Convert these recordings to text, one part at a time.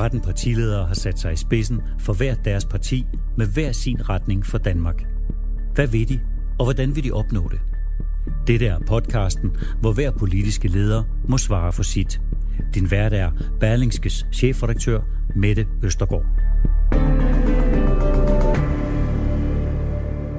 13 partiledere har sat sig i spidsen for hver deres parti med hver sin retning for Danmark. Hvad vil de, og hvordan vil de opnå det? Dette er podcasten, hvor hver politiske leder må svare for sit. Din vært er Berlingskes chefredaktør Mette Østergaard.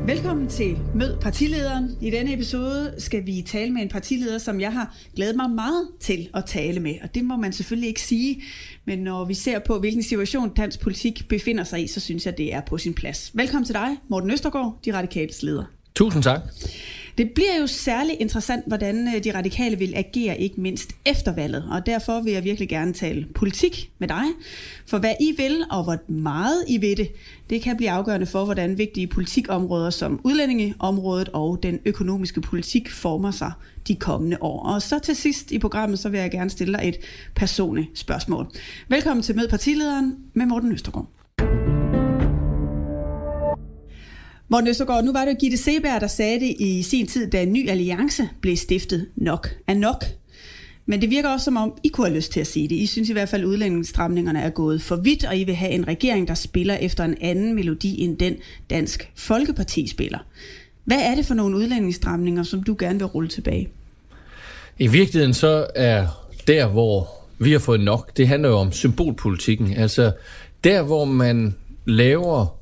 Velkommen til Mød partilederen. I denne episode skal vi tale med en partileder, som jeg har glædet mig meget til at tale med. Og det må man selvfølgelig ikke sige, men når vi ser på, hvilken situation dansk politik befinder sig i, så synes jeg, det er på sin plads. Velkommen til dig, Morten Østergaard, De Radikales leder. Tusind tak. Det bliver jo særlig interessant, hvordan øh, de radikale vil agere, ikke mindst efter valget. Og derfor vil jeg virkelig gerne tale politik med dig. For hvad I vil, og hvor meget I vil det, det kan blive afgørende for, hvordan vigtige politikområder som udlændingeområdet og den økonomiske politik former sig de kommende år. Og så til sidst i programmet, så vil jeg gerne stille dig et personligt spørgsmål. Velkommen til Mød Partilederen med Morten Østergaard. Morten Østergaard, nu var det jo Gitte Seberg, der sagde det i sin tid, da en ny alliance blev stiftet nok er nok. Men det virker også som om, I kunne have lyst til at sige det. I synes i hvert fald, at udlændingsstramningerne er gået for vidt, og I vil have en regering, der spiller efter en anden melodi end den Dansk Folkeparti spiller. Hvad er det for nogle udlændingsstramninger, som du gerne vil rulle tilbage? I virkeligheden så er der, hvor vi har fået nok, det handler jo om symbolpolitikken. Altså der, hvor man laver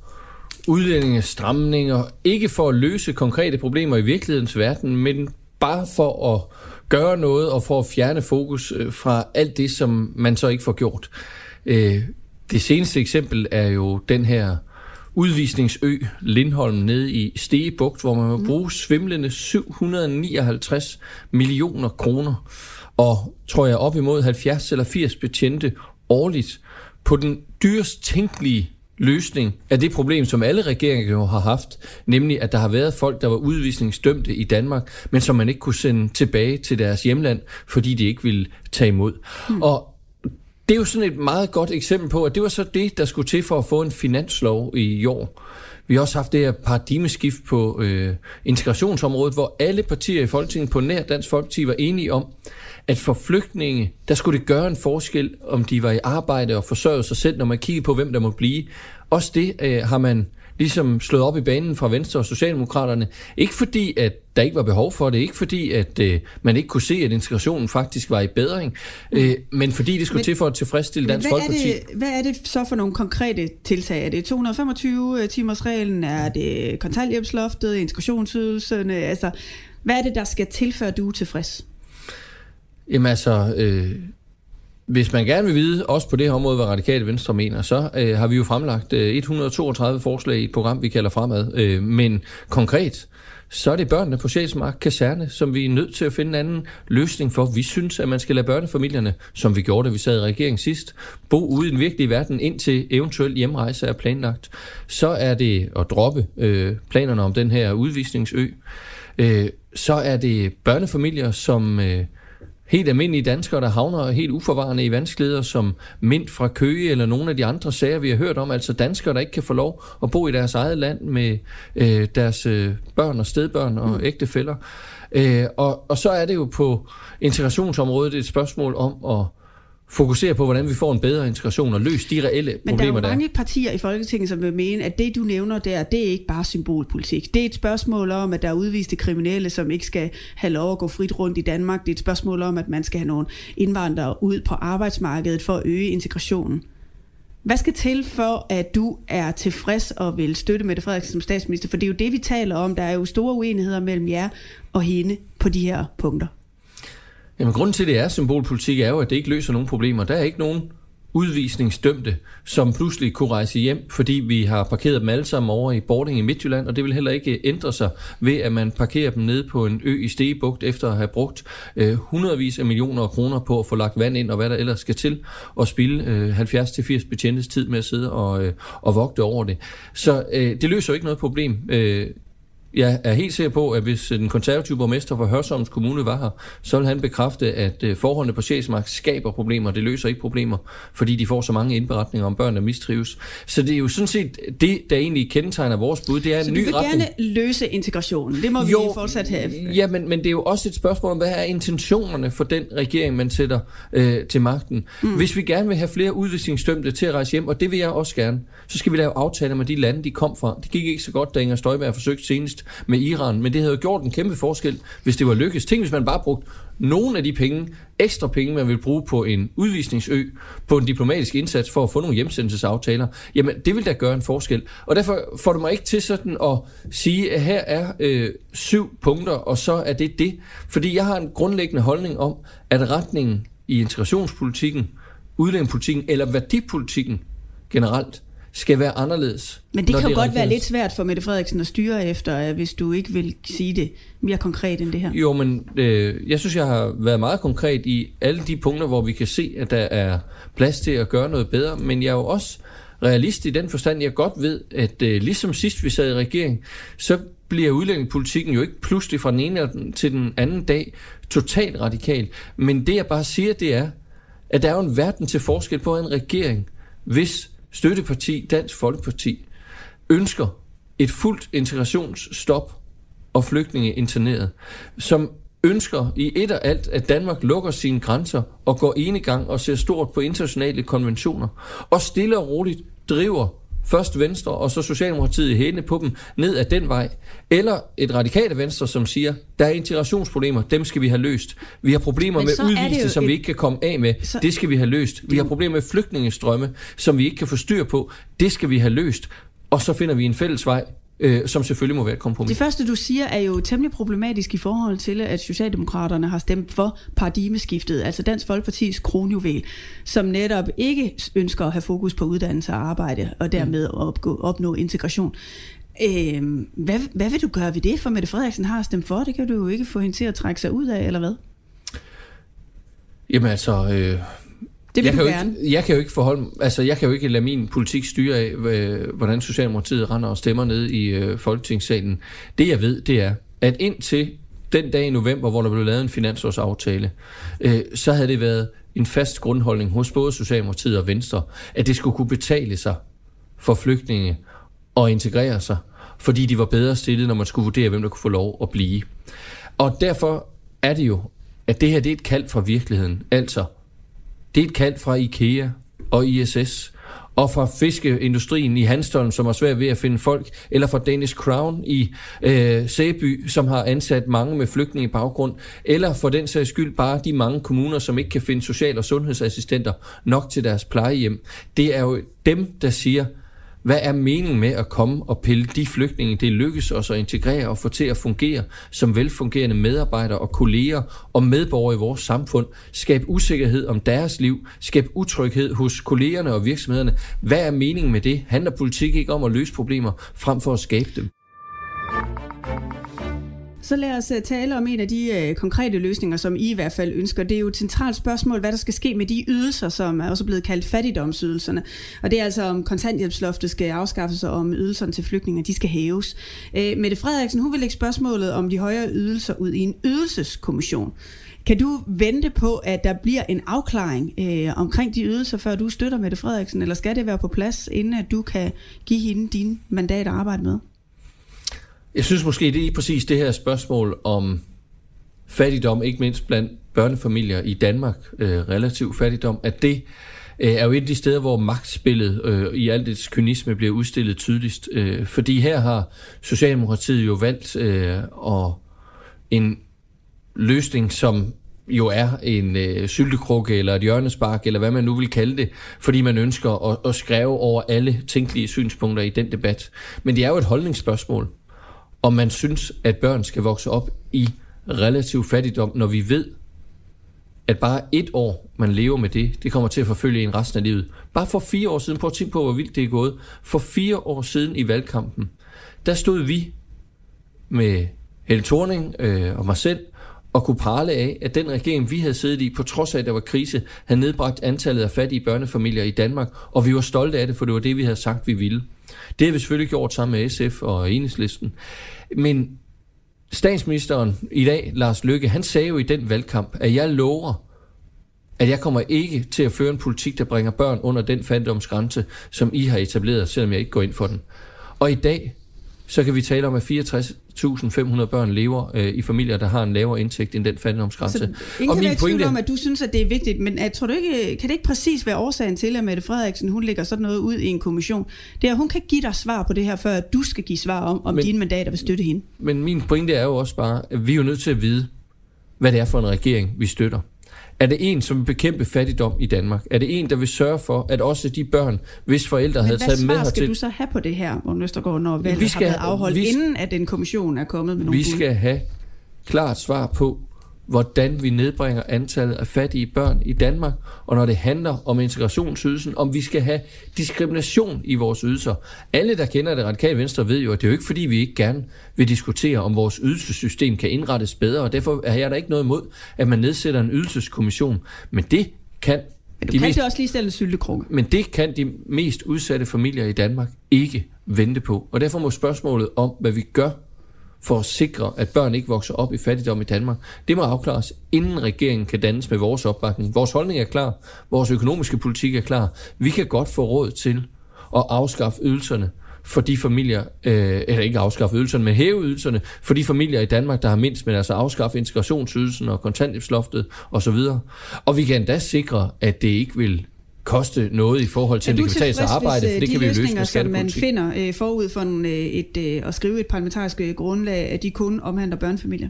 udlændingestramninger, ikke for at løse konkrete problemer i virkelighedens verden, men bare for at gøre noget og for at fjerne fokus øh, fra alt det, som man så ikke får gjort. Øh, det seneste eksempel er jo den her udvisningsø Lindholm nede i Stegebugt, hvor man må bruge svimlende 759 millioner kroner og tror jeg op imod 70 eller 80 betjente årligt på den dyrest tænkelige løsning af det problem, som alle regeringer jo har haft, nemlig at der har været folk, der var udvisningsdømte i Danmark, men som man ikke kunne sende tilbage til deres hjemland, fordi de ikke ville tage imod. Hmm. Og det er jo sådan et meget godt eksempel på, at det var så det, der skulle til for at få en finanslov i år. Vi har også haft det her paradigmeskift på øh, integrationsområdet, hvor alle partier i Folketinget på nær Dansk Folkeparti var enige om, at for flygtninge, der skulle det gøre en forskel, om de var i arbejde og forsørgede sig selv, når man kiggede på, hvem der må blive. Også det øh, har man ligesom slået op i banen fra Venstre og Socialdemokraterne. Ikke fordi, at der ikke var behov for det, ikke fordi, at øh, man ikke kunne se, at integrationen faktisk var i bedring, øh, men fordi det skulle men, til for at tilfredsstille Dansk hvad Folkeparti. Er det, hvad er det så for nogle konkrete tiltag? Er det 225 timers reglen? Er det kontanthjælpsloftet, integrationsydelserne? Altså, hvad er det, der skal til, før du er tilfreds? Jamen altså, øh, hvis man gerne vil vide, også på det her område, hvad Radikale Venstre mener, så øh, har vi jo fremlagt øh, 132 forslag i et program, vi kalder Fremad. Øh, men konkret, så er det børnene på Sjælsmark Kaserne, som vi er nødt til at finde en anden løsning for. Vi synes, at man skal lade børnefamilierne, som vi gjorde, da vi sad i regeringen sidst, bo ude i den virkelige verden, indtil eventuel hjemrejse er planlagt. Så er det at droppe øh, planerne om den her udvisningsø. Øh, så er det børnefamilier, som... Øh, helt almindelige danskere, der havner helt uforvarende i vanskeligheder, som Mint fra Køge eller nogle af de andre sager, vi har hørt om. Altså danskere, der ikke kan få lov at bo i deres eget land med øh, deres øh, børn og stedbørn og mm. ægtefæller. Øh, og, og så er det jo på integrationsområdet et spørgsmål om at fokusere på, hvordan vi får en bedre integration og løse de reelle Men problemer, der der er mange partier i Folketinget, som vil mene, at det, du nævner der, det er ikke bare symbolpolitik. Det er et spørgsmål om, at der er udviste kriminelle, som ikke skal have lov at gå frit rundt i Danmark. Det er et spørgsmål om, at man skal have nogle indvandrere ud på arbejdsmarkedet for at øge integrationen. Hvad skal til for, at du er tilfreds og vil støtte Mette Frederiksen som statsminister? For det er jo det, vi taler om. Der er jo store uenigheder mellem jer og hende på de her punkter. Jamen, grunden til, at det er symbolpolitik, er jo, at det ikke løser nogen problemer. Der er ikke nogen udvisningsdømte, som pludselig kunne rejse hjem, fordi vi har parkeret dem alle sammen over i Bording i Midtjylland, og det vil heller ikke ændre sig ved, at man parkerer dem nede på en ø i Stegebugt, efter at have brugt øh, hundredvis af millioner af kroner på at få lagt vand ind, og hvad der ellers skal til, og spille øh, 70-80 betjentes tid med at sidde og, øh, og vogte over det. Så øh, det løser jo ikke noget problem. Øh, jeg er helt sikker på, at hvis den konservative borgmester for Hørsholms Kommune var her, så vil han bekræfte, at øh, forholdene på Sjælsmark skaber problemer. Det løser ikke problemer, fordi de får så mange indberetninger om børn, der mistrives. Så det er jo sådan set det, der egentlig kendetegner vores bud. Det er så en ny vil retning. gerne løse integrationen. Det må jo, vi fortsat have. Ja, men, men det er jo også et spørgsmål om, hvad er intentionerne for den regering, man sætter øh, til magten. Mm. Hvis vi gerne vil have flere udvisningsdømte til at rejse hjem, og det vil jeg også gerne, så skal vi lave aftaler med de lande, de kom fra. Det gik ikke så godt, da Inger Støjberg forsøgte senest med Iran, men det havde jo gjort en kæmpe forskel, hvis det var lykkes. Tænk, hvis man bare brugte nogle af de penge, ekstra penge, man vil bruge på en udvisningsø, på en diplomatisk indsats for at få nogle hjemsendelsesaftaler, jamen det vil da gøre en forskel. Og derfor får du mig ikke til sådan at sige, at her er øh, syv punkter, og så er det det. Fordi jeg har en grundlæggende holdning om, at retningen i integrationspolitikken, udlændingepolitikken eller værdipolitikken generelt, skal være anderledes. Men det kan jo godt være lidt svært for Mette Frederiksen at styre efter, hvis du ikke vil sige det mere konkret end det her. Jo, men øh, jeg synes, jeg har været meget konkret i alle de punkter, hvor vi kan se, at der er plads til at gøre noget bedre. Men jeg er jo også realist i den forstand, jeg godt ved, at øh, ligesom sidst vi sad i regering, så bliver udlændingepolitikken jo ikke pludselig fra den ene til den anden dag totalt radikal. Men det jeg bare siger, det er, at der er jo en verden til forskel på en regering, hvis støtteparti Dansk Folkeparti ønsker et fuldt integrationsstop og flygtninge interneret, som ønsker i et og alt, at Danmark lukker sine grænser og går enegang og ser stort på internationale konventioner, og stille og roligt driver først Venstre og så Socialdemokratiet i hælene på dem ned ad den vej. Eller et radikale Venstre, som siger, der er integrationsproblemer, dem skal vi have løst. Vi har problemer med udviste, som et... vi ikke kan komme af med, så... det skal vi have løst. Vi har problemer med flygtningestrømme, som vi ikke kan få styr på, det skal vi have løst. Og så finder vi en fælles vej øh, som selvfølgelig må være et kompromis. Det første, du siger, er jo temmelig problematisk i forhold til, at Socialdemokraterne har stemt for paradigmeskiftet, altså Dansk Folkepartis kronjuvel, som netop ikke ønsker at have fokus på uddannelse og arbejde, og dermed mm. opgå, opnå integration. Øh, hvad, hvad vil du gøre ved det? For Mette Frederiksen har stemt for, det kan du jo ikke få hende til at trække sig ud af, eller hvad? Jamen altså, øh, det vil jeg du kan gerne. Ikke, jeg kan jo ikke forholde, altså jeg kan jo ikke lade min politik styre af, hvordan Socialdemokratiet render og stemmer ned i øh, Folketingssalen. Det jeg ved, det er, at indtil den dag i november, hvor der blev lavet en finansårsaftale, øh, så havde det været en fast grundholdning hos både Socialdemokratiet og Venstre, at det skulle kunne betale sig for flygtninge at integrere sig, fordi de var bedre stillet, når man skulle vurdere, hvem der kunne få lov at blive. Og derfor er det jo, at det her det er et kald fra virkeligheden. Altså, det er et kald fra IKEA og ISS, og fra fiskeindustrien i Hanstholm, som har svært ved at finde folk, eller fra Danish Crown i øh, Sæby, som har ansat mange med flygtninge baggrund, eller for den sags skyld bare de mange kommuner, som ikke kan finde social- og sundhedsassistenter nok til deres plejehjem. Det er jo dem, der siger, hvad er meningen med at komme og pille de flygtninge, det lykkes os at integrere og få til at fungere som velfungerende medarbejdere og kolleger og medborgere i vores samfund, skabe usikkerhed om deres liv, skabe utryghed hos kollegerne og virksomhederne. Hvad er meningen med det? Handler politik ikke om at løse problemer frem for at skabe dem? Så lad os øh, tale om en af de øh, konkrete løsninger, som I i hvert fald ønsker. Det er jo et centralt spørgsmål, hvad der skal ske med de ydelser, som er også blevet kaldt fattigdomsydelserne. Og det er altså om kontanthjælpsloftet skal afskaffes, og om ydelserne til flygtninge, de skal hæves. Uh, Mette Frederiksen, hun vil lægge spørgsmålet om de højere ydelser ud i en ydelseskommission. Kan du vente på, at der bliver en afklaring øh, omkring de ydelser, før du støtter Mette Frederiksen, eller skal det være på plads, inden at du kan give hende din mandat at arbejde med? Jeg synes måske, det er præcis det her spørgsmål om fattigdom, ikke mindst blandt børnefamilier i Danmark, øh, relativ fattigdom, at det øh, er jo et af de steder, hvor magtspillet øh, i alt dets kynisme bliver udstillet tydeligst. Øh, fordi her har Socialdemokratiet jo valgt øh, og en løsning, som jo er en øh, syltekrukke eller et hjørnespark, eller hvad man nu vil kalde det, fordi man ønsker at, at skrive over alle tænkelige synspunkter i den debat. Men det er jo et holdningsspørgsmål om man synes, at børn skal vokse op i relativ fattigdom, når vi ved, at bare et år, man lever med det, det kommer til at forfølge en resten af livet. Bare for fire år siden, prøv at tænke på, hvor vildt det er gået. For fire år siden i valgkampen, der stod vi med Helle Thorning øh, og mig selv og kunne prale af, at den regering, vi havde siddet i, på trods af, at der var krise, havde nedbragt antallet af fattige børnefamilier i Danmark, og vi var stolte af det, for det var det, vi havde sagt, vi ville. Det har vi selvfølgelig gjort sammen med SF og Enhedslisten. Men statsministeren i dag, Lars Løkke, han sagde jo i den valgkamp, at jeg lover, at jeg kommer ikke til at føre en politik, der bringer børn under den fattigdomsgrænse, som I har etableret, selvom jeg ikke går ind for den. Og i dag, så kan vi tale om, at 64.500 børn lever øh, i familier, der har en lavere indtægt end den fattigdomsgrænse. Så ingen og kan min pointe... om, at du synes, at det er vigtigt, men jeg tror du ikke, kan det ikke præcis være årsagen til, at Mette Frederiksen hun lægger sådan noget ud i en kommission? Det er, at hun kan give dig svar på det her, før du skal give svar om, om men, dine mandater vil støtte hende. Men min pointe er jo også bare, at vi er jo nødt til at vide, hvad det er for en regering, vi støtter. Er det en, som vil bekæmpe fattigdom i Danmark? Er det en, der vil sørge for, at også de børn, hvis forældre Men havde taget med hertil... hvad skal du så have på det her, hvor Østergaard, når valget har været afholdt, vi, inden at den kommission er kommet med nogle Vi skal have klart svar på, hvordan vi nedbringer antallet af fattige børn i Danmark, og når det handler om integrationsydelsen, om vi skal have diskrimination i vores ydelser. Alle, der kender det radikale venstre, ved jo, at det er jo ikke fordi, vi ikke gerne vil diskutere, om vores ydelsessystem kan indrettes bedre, og derfor er jeg der ikke noget imod, at man nedsætter en ydelseskommission. Men det kan men du de kan mest, også lige stille syltekrukke. Men det kan de mest udsatte familier i Danmark ikke vente på. Og derfor må spørgsmålet om, hvad vi gør for at sikre, at børn ikke vokser op i fattigdom i Danmark. Det må afklares, inden regeringen kan dannes med vores opbakning. Vores holdning er klar. Vores økonomiske politik er klar. Vi kan godt få råd til at afskaffe ydelserne for de familier, øh, eller ikke afskaffe ydelserne, men hæve ydelserne for de familier i Danmark, der har mindst, men altså afskaffe integrationsydelsen og kontanthjælpsloftet osv. Og vi kan endda sikre, at det ikke vil koste noget i forhold til, at det kan betale sig arbejde, for det kan vi løse med som man finder øh, forud for en, øh, et, øh, at skrive et parlamentarisk øh, grundlag, at de kun omhandler børnefamilier?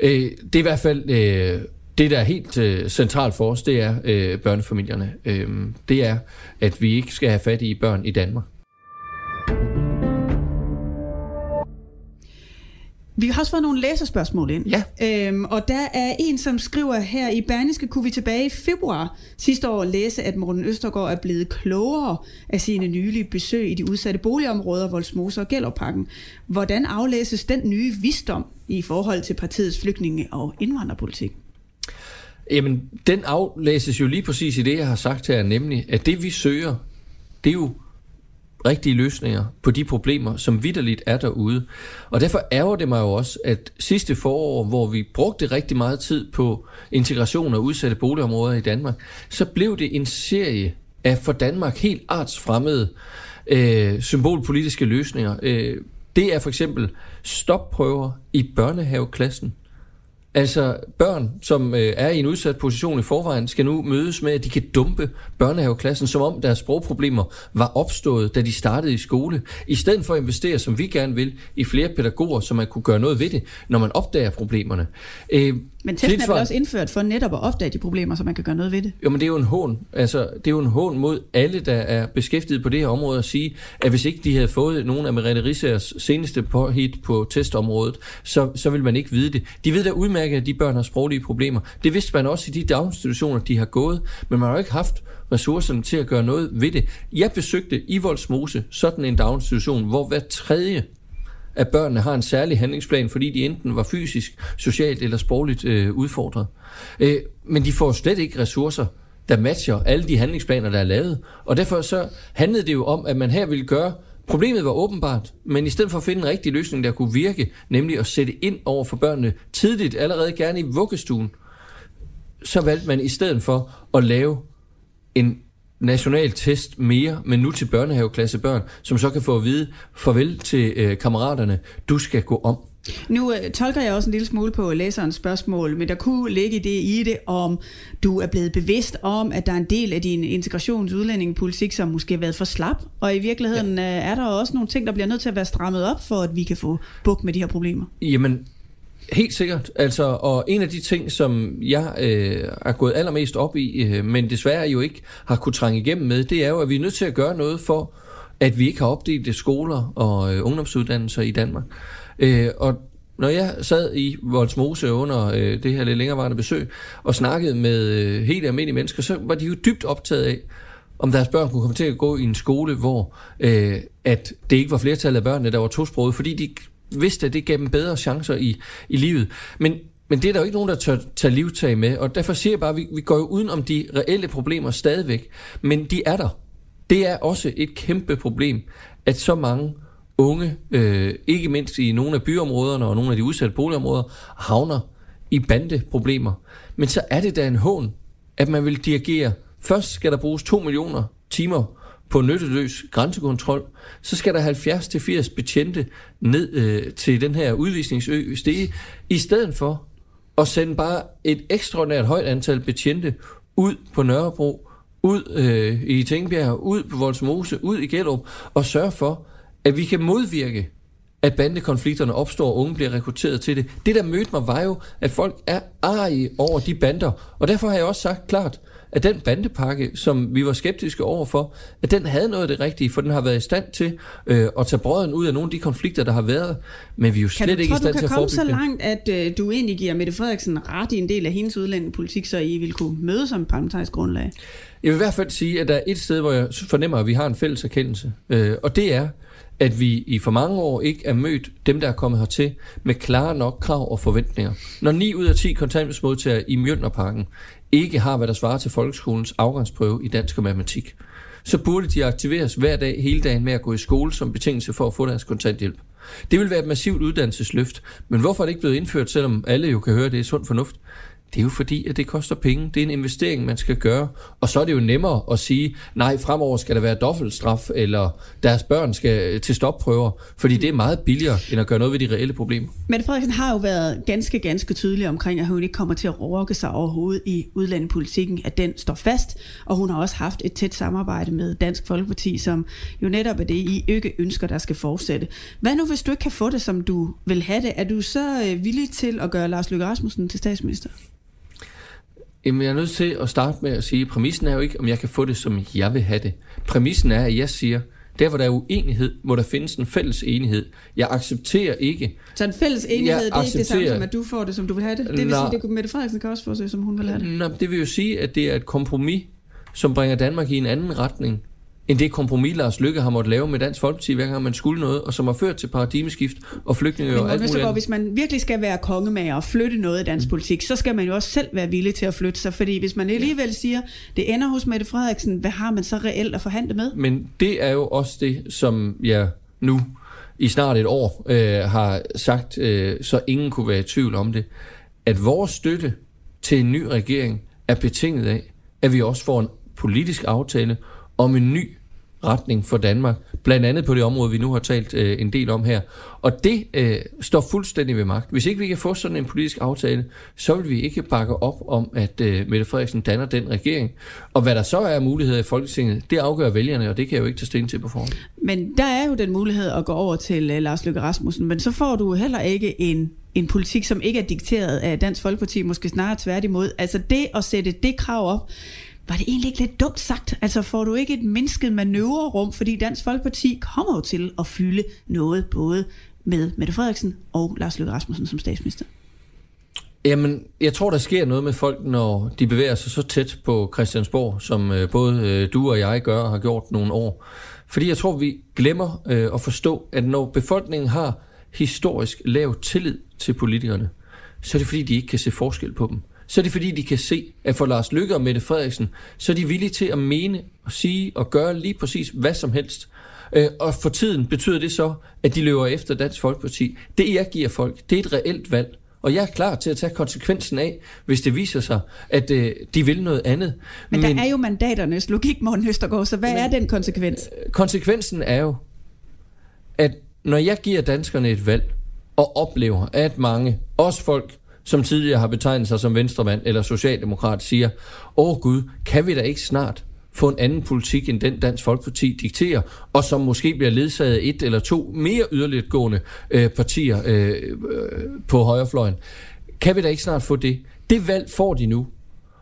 Øh, det er i hvert fald... Øh, det, der er helt øh, centralt for os, det er øh, børnefamilierne. Øh, det er, at vi ikke skal have fat i børn i Danmark. Vi har også fået nogle læserspørgsmål ind. Ja. Øhm, og der er en, som skriver her, i Berniske kunne vi tilbage i februar sidste år læse, at Morten Østergaard er blevet klogere af sine nylige besøg i de udsatte boligområder, Voldsmose og Gellerparken. Hvordan aflæses den nye visdom i forhold til partiets flygtninge- og indvandrerpolitik? Jamen, den aflæses jo lige præcis i det, jeg har sagt her, nemlig, at det vi søger, det er jo rigtige løsninger på de problemer, som vidderligt er derude. Og derfor ærger det mig jo også, at sidste forår, hvor vi brugte rigtig meget tid på integration af udsatte boligområder i Danmark, så blev det en serie af for Danmark helt artsfremmede øh, symbolpolitiske løsninger. Øh, det er for eksempel stopprøver i børnehaveklassen. Altså børn, som øh, er i en udsat position i forvejen, skal nu mødes med, at de kan dumpe børnehaveklassen, som om deres sprogproblemer var opstået, da de startede i skole. I stedet for at investere, som vi gerne vil, i flere pædagoger, så man kunne gøre noget ved det, når man opdager problemerne. Øh, men testen er vel også indført for netop at opdage de problemer, så man kan gøre noget ved det? Jo, men det er jo en hån. Altså, det er jo en hån mod alle, der er beskæftiget på det her område at sige, at hvis ikke de havde fået nogle af Merete Rissers seneste hit på testområdet, så, så vil man ikke vide det. De ved da udmærket, at de børn har sproglige problemer. Det vidste man også i de daginstitutioner, de har gået, men man har jo ikke haft ressourcerne til at gøre noget ved det. Jeg besøgte i Voldsmose sådan en daginstitution, hvor hver tredje at børnene har en særlig handlingsplan, fordi de enten var fysisk, socialt eller sprogligt øh, udfordret. Øh, men de får slet ikke ressourcer, der matcher alle de handlingsplaner, der er lavet. Og derfor så handlede det jo om, at man her ville gøre Problemet var åbenbart, men i stedet for at finde en rigtig løsning, der kunne virke, nemlig at sætte ind over for børnene tidligt, allerede gerne i vuggestuen, så valgte man i stedet for at lave en national test mere, men nu til børnehaveklasse børn, som så kan få at vide farvel til øh, kammeraterne, du skal gå om. Nu øh, tolker jeg også en lille smule på læserens spørgsmål, men der kunne ligge det i det, om du er blevet bevidst om, at der er en del af din integrationsudlændingepolitik, som måske har været for slap, og i virkeligheden ja. Øh, er der også nogle ting, der bliver nødt til at være strammet op, for at vi kan få bukt med de her problemer. Jamen, Helt sikkert. Altså, og en af de ting, som jeg øh, er gået allermest op i, øh, men desværre jo ikke har kunne trænge igennem med, det er jo, at vi er nødt til at gøre noget for, at vi ikke har opdelt skoler og øh, ungdomsuddannelser i Danmark. Øh, og Når jeg sad i Voldsmose under øh, det her lidt længerevarende besøg, og snakkede med øh, helt almindelige mennesker, så var de jo dybt optaget af, om deres børn kunne komme til at gå i en skole, hvor øh, at det ikke var flertallet af børnene, der var tosproget, fordi de vidste, at det gav dem bedre chancer i, i livet. Men, men det er der jo ikke nogen, der tør tage livtag med, og derfor siger jeg bare, at vi, vi går jo uden om de reelle problemer stadigvæk, men de er der. Det er også et kæmpe problem, at så mange unge, øh, ikke mindst i nogle af byområderne og nogle af de udsatte boligområder, havner i bandeproblemer. Men så er det da en hån, at man vil dirigere. Først skal der bruges 2 millioner timer på nytteløs grænsekontrol, så skal der 70-80 betjente ned øh, til den her udvisningsø Stege, i stedet for at sende bare et ekstraordinært højt antal betjente ud på Nørrebro, ud øh, i Tingbjerg, ud på Voldsmose, ud i Gellerup, og sørge for, at vi kan modvirke, at bandekonflikterne opstår, og unge bliver rekrutteret til det. Det, der mødte mig, var jo, at folk er arige over de bander. Og derfor har jeg også sagt klart, at den bandepakke, som vi var skeptiske overfor, at den havde noget af det rigtige, for den har været i stand til øh, at tage brøden ud af nogle af de konflikter, der har været, men vi er jo slet du, ikke i stand til at forebygge så langt, at øh, du egentlig giver Mette Frederiksen ret i en del af hendes udlændingepolitik, så I vil kunne møde som parlamentarisk grundlag? Jeg vil i hvert fald sige, at der er et sted, hvor jeg fornemmer, at vi har en fælles erkendelse, øh, og det er, at vi i for mange år ikke er mødt dem, der er kommet hertil, med klare nok krav og forventninger. Når 9 ud af 10 kontanthjælpsmodtagere i Mjølnerparken ikke har, hvad der svarer til folkeskolens afgangsprøve i dansk og matematik, så burde de aktiveres hver dag hele dagen med at gå i skole som betingelse for at få deres kontanthjælp. Det vil være et massivt uddannelsesløft, men hvorfor er det ikke blevet indført, selvom alle jo kan høre, at det er sund fornuft? Det er jo fordi, at det koster penge. Det er en investering, man skal gøre. Og så er det jo nemmere at sige, nej, fremover skal der være dobbeltstraf, eller deres børn skal øh, til stopprøver. Fordi det er meget billigere, end at gøre noget ved de reelle problemer. Mette Frederiksen har jo været ganske, ganske tydelig omkring, at hun ikke kommer til at rokke sig overhovedet i udlandepolitikken, at den står fast. Og hun har også haft et tæt samarbejde med Dansk Folkeparti, som jo netop er det, I ikke ønsker, der skal fortsætte. Hvad nu, hvis du ikke kan få det, som du vil have det? Er du så øh, villig til at gøre Lars Løkke Rasmussen til statsminister? Jamen, jeg er nødt til at starte med at sige, at præmissen er jo ikke, om jeg kan få det, som jeg vil have det. Præmissen er, at jeg siger, der hvor der er uenighed, må der findes en fælles enighed. Jeg accepterer ikke... Så en fælles enighed, det er ikke det samme som, at du får det, som du vil have det? Det vil Nå, sige, at Mette Frederiksen kan også få det, som hun vil have det? Nå, det vil jo sige, at det er et kompromis, som bringer Danmark i en anden retning, end det kompromis, Lars Lykke har måttet lave med Dansk Folkeparti, hver gang man skulle noget, og som har ført til paradigmeskift og flygtninge og alt muligt Hvis man virkelig skal være kongemager og flytte noget i dansk mm. politik, så skal man jo også selv være villig til at flytte sig, fordi hvis man alligevel siger, det ender hos Mette Frederiksen, hvad har man så reelt at forhandle med? Men det er jo også det, som jeg nu i snart et år øh, har sagt, øh, så ingen kunne være i tvivl om det, at vores støtte til en ny regering er betinget af, at vi også får en politisk aftale om en ny retning for Danmark. Blandt andet på det område, vi nu har talt øh, en del om her. Og det øh, står fuldstændig ved magt. Hvis ikke vi kan få sådan en politisk aftale, så vil vi ikke bakke op om, at øh, Mette Frederiksen danner den regering. Og hvad der så er muligheder i Folketinget, det afgør vælgerne, og det kan jeg jo ikke tage stilling til på forhånd. Men der er jo den mulighed at gå over til øh, Lars Løkke Rasmussen, men så får du heller ikke en en politik, som ikke er dikteret af Dansk Folkeparti, måske snarere tværtimod. Altså det at sætte det krav op, var det egentlig ikke lidt dumt sagt? Altså får du ikke et mindsket manøvrerum, fordi Dansk Folkeparti kommer jo til at fylde noget både med Mette Frederiksen og Lars Løkke Rasmussen som statsminister? Jamen, jeg tror, der sker noget med folk, når de bevæger sig så tæt på Christiansborg, som øh, både øh, du og jeg gør og har gjort nogle år. Fordi jeg tror, vi glemmer øh, at forstå, at når befolkningen har historisk lav tillid til politikerne, så er det fordi, de ikke kan se forskel på dem så er det fordi, de kan se, at for Lars Lykke og Mette Frederiksen, så er de villige til at mene og sige og gøre lige præcis hvad som helst. Øh, og for tiden betyder det så, at de løber efter Dansk Folkeparti. Det jeg giver folk, det er et reelt valg. Og jeg er klar til at tage konsekvensen af, hvis det viser sig, at øh, de vil noget andet. Men, Men der er jo mandaternes logik, Morten Østergaard, så hvad men, er den konsekvens? Øh, konsekvensen er jo, at når jeg giver danskerne et valg, og oplever, at mange, også folk, som tidligere har betegnet sig som venstremand eller socialdemokrat, siger, åh Gud, kan vi da ikke snart få en anden politik, end den Dansk Folkeparti dikterer, og som måske bliver ledsaget af et eller to mere yderligtgående øh, partier øh, øh, på højrefløjen. Kan vi da ikke snart få det? Det valg får de nu.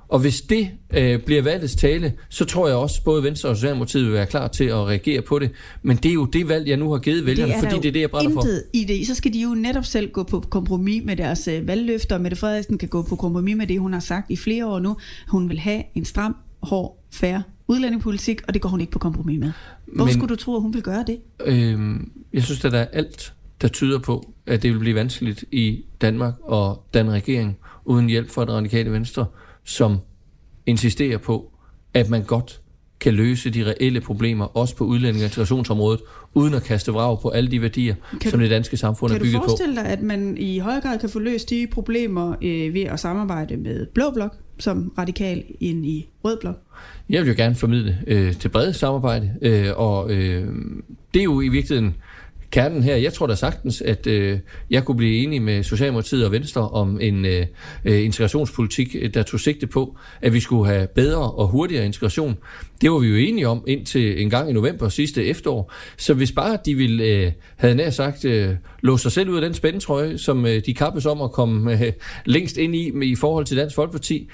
Og hvis det øh, bliver valgets tale, så tror jeg også, både Venstre og Socialdemokratiet vil være klar til at reagere på det. Men det er jo det valg, jeg nu har givet vælgerne, det fordi det er det, jeg brænder for. i det. Så skal de jo netop selv gå på kompromis med deres øh, valgløfter. Mette Frederiksen kan gå på kompromis med det, hun har sagt i flere år nu. Hun vil have en stram, hård, færre udlændingepolitik, og det går hun ikke på kompromis med. Hvor Men, skulle du tro, at hun vil gøre det? Øh, jeg synes, at der er alt, der tyder på, at det vil blive vanskeligt i Danmark og den regering, uden hjælp fra det radikale venstre, som insisterer på, at man godt kan løse de reelle problemer, også på udlænding- og integrationsområdet, uden at kaste vrag på alle de værdier, kan som det danske samfund er bygget på. Kan du forestille dig, at man i højere grad kan få løst de problemer øh, ved at samarbejde med Blå Blok, som radikal ind i Rød Blok? Jeg vil jo gerne formidle øh, til brede samarbejde, øh, og øh, det er jo i virkeligheden kernen her. Jeg tror da sagtens, at øh, jeg kunne blive enig med Socialdemokratiet og Venstre om en øh, øh integrationspolitik, øh, der tog sigte på, at vi skulle have bedre og hurtigere integration. Det var vi jo enige om indtil en gang i november sidste efterår. Så hvis bare de ville, øh, havde nær sagt, øh, låse sig selv ud af den spændetrøje, som øh, de kappes om at komme øh, længst ind i med, i forhold til Dansk Folkeparti,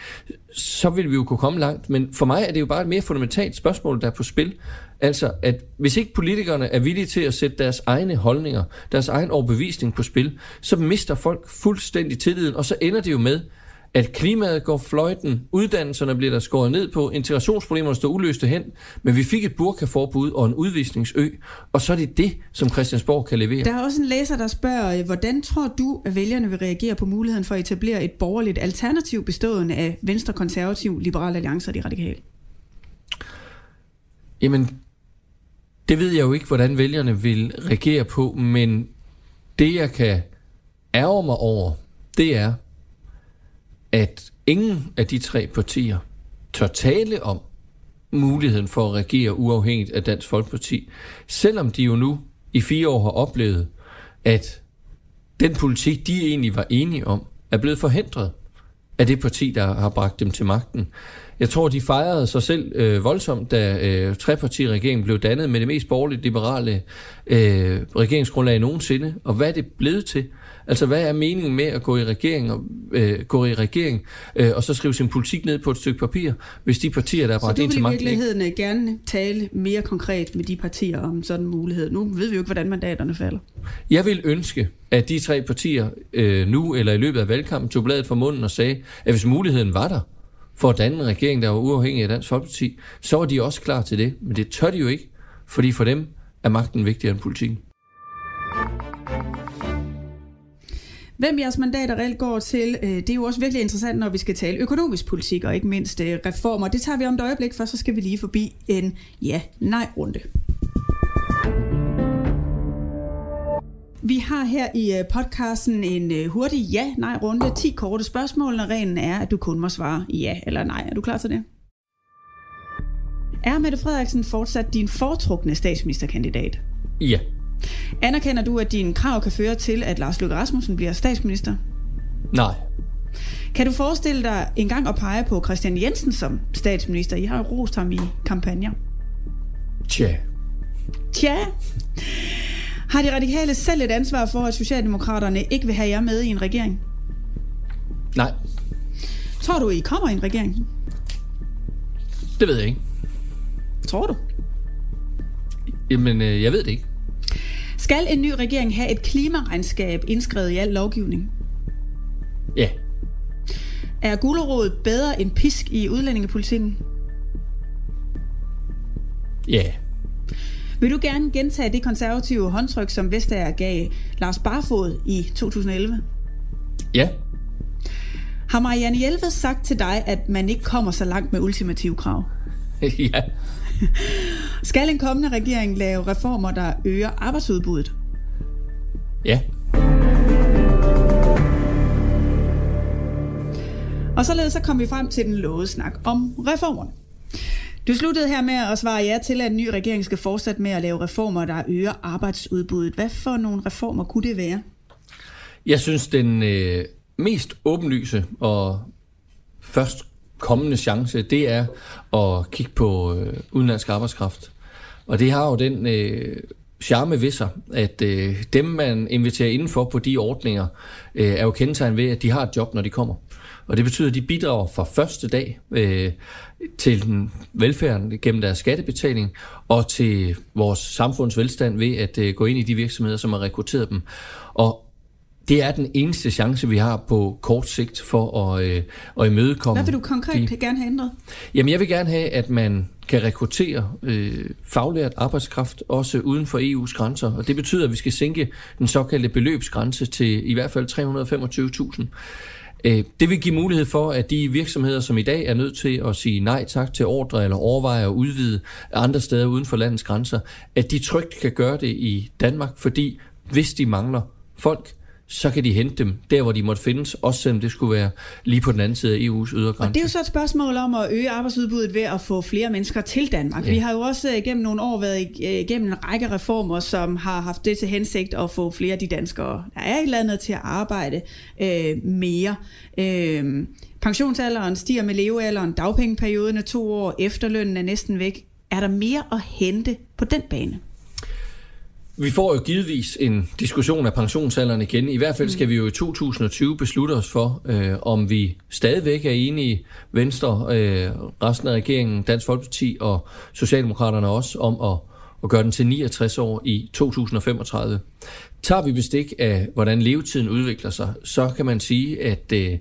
så ville vi jo kunne komme langt. Men for mig er det jo bare et mere fundamentalt spørgsmål, der er på spil. Altså, at hvis ikke politikerne er villige til at sætte deres egne holdninger, deres egen overbevisning på spil, så mister folk fuldstændig tilliden, og så ender det jo med, at klimaet går fløjten, uddannelserne bliver der skåret ned på, integrationsproblemerne står uløste hen, men vi fik et burkaforbud og en udvisningsø, og så er det det, som Christiansborg kan levere. Der er også en læser, der spørger, hvordan tror du, at vælgerne vil reagere på muligheden for at etablere et borgerligt alternativ bestående af Venstre, Konservativ, Liberal Alliance og De Radikale? Jamen, det ved jeg jo ikke, hvordan vælgerne vil reagere på, men det jeg kan ærge mig over, det er, at ingen af de tre partier tør tale om muligheden for at regere uafhængigt af Dansk Folkeparti, selvom de jo nu i fire år har oplevet, at den politik, de egentlig var enige om, er blevet forhindret af det parti, der har bragt dem til magten. Jeg tror, de fejrede sig selv øh, voldsomt, da øh, trepartiregeringen blev dannet med det mest borgerligt liberale øh, regeringsgrundlag nogensinde. Og hvad er det blevet til? Altså, hvad er meningen med at gå i regering og, øh, gå i regering, øh, og så skrive sin politik ned på et stykke papir, hvis de partier, der er bragt ind til magten... Så du vil i virkeligheden ikke? gerne tale mere konkret med de partier om sådan en mulighed? Nu ved vi jo ikke, hvordan mandaterne falder. Jeg vil ønske, at de tre partier øh, nu eller i løbet af valgkampen tog bladet fra munden og sagde, at hvis muligheden var der, for at danne en regering, der var uafhængig af Dansk Folkeparti, så var de også klar til det. Men det tør de jo ikke, fordi for dem er magten vigtigere end politikken. Hvem jeres mandater reelt går til, øh, det er jo også virkelig interessant, når vi skal tale økonomisk politik og ikke mindst øh, reformer. Det tager vi om et øjeblik, for så skal vi lige forbi en ja-nej-runde. Vi har her i øh, podcasten en hurtig ja-nej-runde. 10 korte spørgsmål, når reglen er, at du kun må svare ja eller nej. Er du klar til det? Er Mette Frederiksen fortsat din foretrukne statsministerkandidat? Ja. Anerkender du, at din krav kan føre til, at Lars Løkke Rasmussen bliver statsminister? Nej. Kan du forestille dig en gang at pege på Christian Jensen som statsminister? I har jo rost ham i kampagner. Tja. Tja. Har de radikale selv et ansvar for, at Socialdemokraterne ikke vil have jer med i en regering? Nej. Tror du, I kommer i en regering? Det ved jeg ikke. Tror du? Jamen, øh, jeg ved det ikke. Skal en ny regering have et klimaregnskab indskrevet i al lovgivning? Ja. Er gulerodet bedre end pisk i udlændingepolitikken? Ja. Vil du gerne gentage det konservative håndtryk, som Vestager gav Lars Barfod i 2011? Ja. Har Marianne Hjelved sagt til dig, at man ikke kommer så langt med ultimative krav? ja. Skal en kommende regering lave reformer, der øger arbejdsudbuddet? Ja. Og således så kom vi frem til den lovede snak om reformerne. Du sluttede her med at svare ja til, at en ny regering skal fortsætte med at lave reformer, der øger arbejdsudbuddet. Hvad for nogle reformer kunne det være? Jeg synes, den øh, mest åbenlyse og først kommende chance, det er at kigge på øh, udenlandsk arbejdskraft. Og det har jo den øh, charme ved sig, at øh, dem, man inviterer indenfor på de ordninger, øh, er jo kendetegn ved, at de har et job, når de kommer. Og det betyder, at de bidrager fra første dag øh, til den velfærden gennem deres skattebetaling og til vores samfunds velstand ved at øh, gå ind i de virksomheder, som har rekrutteret dem. Og det er den eneste chance, vi har på kort sigt for at, øh, at imødekomme. Hvad vil du konkret de... gerne have ændret? Jamen, jeg vil gerne have, at man kan rekruttere øh, faglært arbejdskraft også uden for EU's grænser. Og det betyder, at vi skal sænke den såkaldte beløbsgrænse til i hvert fald 325.000. Øh, det vil give mulighed for, at de virksomheder, som i dag er nødt til at sige nej tak til ordre eller overveje at udvide andre steder uden for landets grænser, at de trygt kan gøre det i Danmark, fordi hvis de mangler folk, så kan de hente dem der, hvor de måtte findes, også selvom det skulle være lige på den anden side af EU's ydergrænse. Og det er jo så et spørgsmål om at øge arbejdsudbuddet ved at få flere mennesker til Danmark. Ja. Vi har jo også øh, gennem nogle år været igennem en række reformer, som har haft det til hensigt at få flere af de danskere, der er i landet, til at arbejde øh, mere. Øh, pensionsalderen stiger med levealderen, dagpengeperioden er to år, efterlønnen er næsten væk. Er der mere at hente på den bane? Vi får jo givetvis en diskussion af pensionsalderen igen. I hvert fald skal vi jo i 2020 beslutte os for, øh, om vi stadigvæk er enige, Venstre, øh, resten af regeringen, Dansk Folkeparti og Socialdemokraterne også, om at, at gøre den til 69 år i 2035. Tager vi bestik af, hvordan levetiden udvikler sig, så kan man sige, at øh,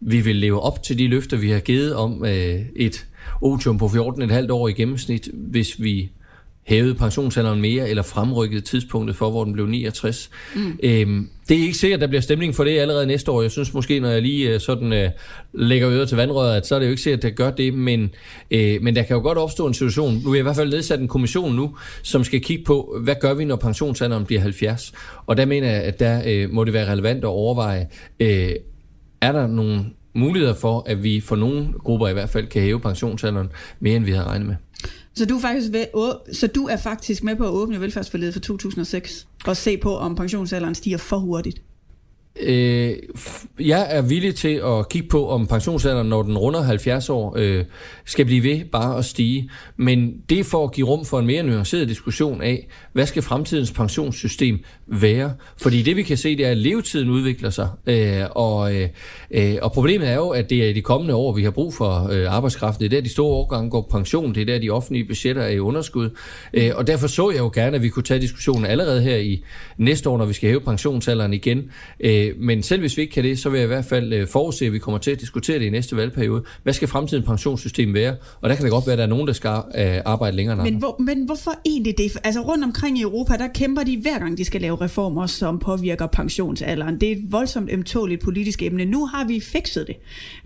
vi vil leve op til de løfter, vi har givet om øh, et otium på 14,5 år i gennemsnit, hvis vi hævet pensionsalderen mere, eller fremrykket tidspunktet for, hvor den blev 69. Mm. Øhm, det er ikke sikkert, at der bliver stemning for det allerede næste år. Jeg synes måske, når jeg lige øh, sådan øh, lægger øret til vandrøret, at så er det jo ikke sikkert, at det gør det, men, øh, men der kan jo godt opstå en situation. Nu er jeg i hvert fald nedsat en kommission nu, som skal kigge på, hvad gør vi, når pensionsalderen bliver 70? Og der mener jeg, at der øh, må det være relevant at overveje, øh, er der nogle muligheder for, at vi for nogle grupper i hvert fald kan hæve pensionsalderen mere, end vi havde regnet med. Så du, er faktisk ved, så du er faktisk med på at åbne velfærdsforledet for 2006 og se på, om pensionsalderen stiger for hurtigt? Øh, jeg er villig til at kigge på, om pensionsalderen, når den runder 70 år, øh, skal blive ved bare at stige. Men det er for at give rum for en mere nuanceret diskussion af, hvad skal fremtidens pensionssystem være? Fordi det vi kan se, det er, at levetiden udvikler sig. Øh, og, øh, øh, og problemet er jo, at det er i de kommende år, vi har brug for øh, arbejdskraften. Det er der, de store årgange går på pension. Det er der, de offentlige budgetter er i underskud. Øh, og derfor så jeg jo gerne, at vi kunne tage diskussionen allerede her i næste år, når vi skal hæve pensionsalderen igen. Øh, Øh, men selv hvis vi ikke kan det, så vil jeg i hvert fald øh, forudse, at vi kommer til at diskutere det i næste valgperiode. Hvad skal fremtidens pensionssystem være? Og der kan det godt være, at der er nogen, der skal øh, arbejde længere end men, hvor, men hvorfor egentlig det? Altså rundt omkring i Europa, der kæmper de hver gang, de skal lave reformer, som påvirker pensionsalderen. Det er et voldsomt ømtåligt politisk emne. Nu har vi fikset det.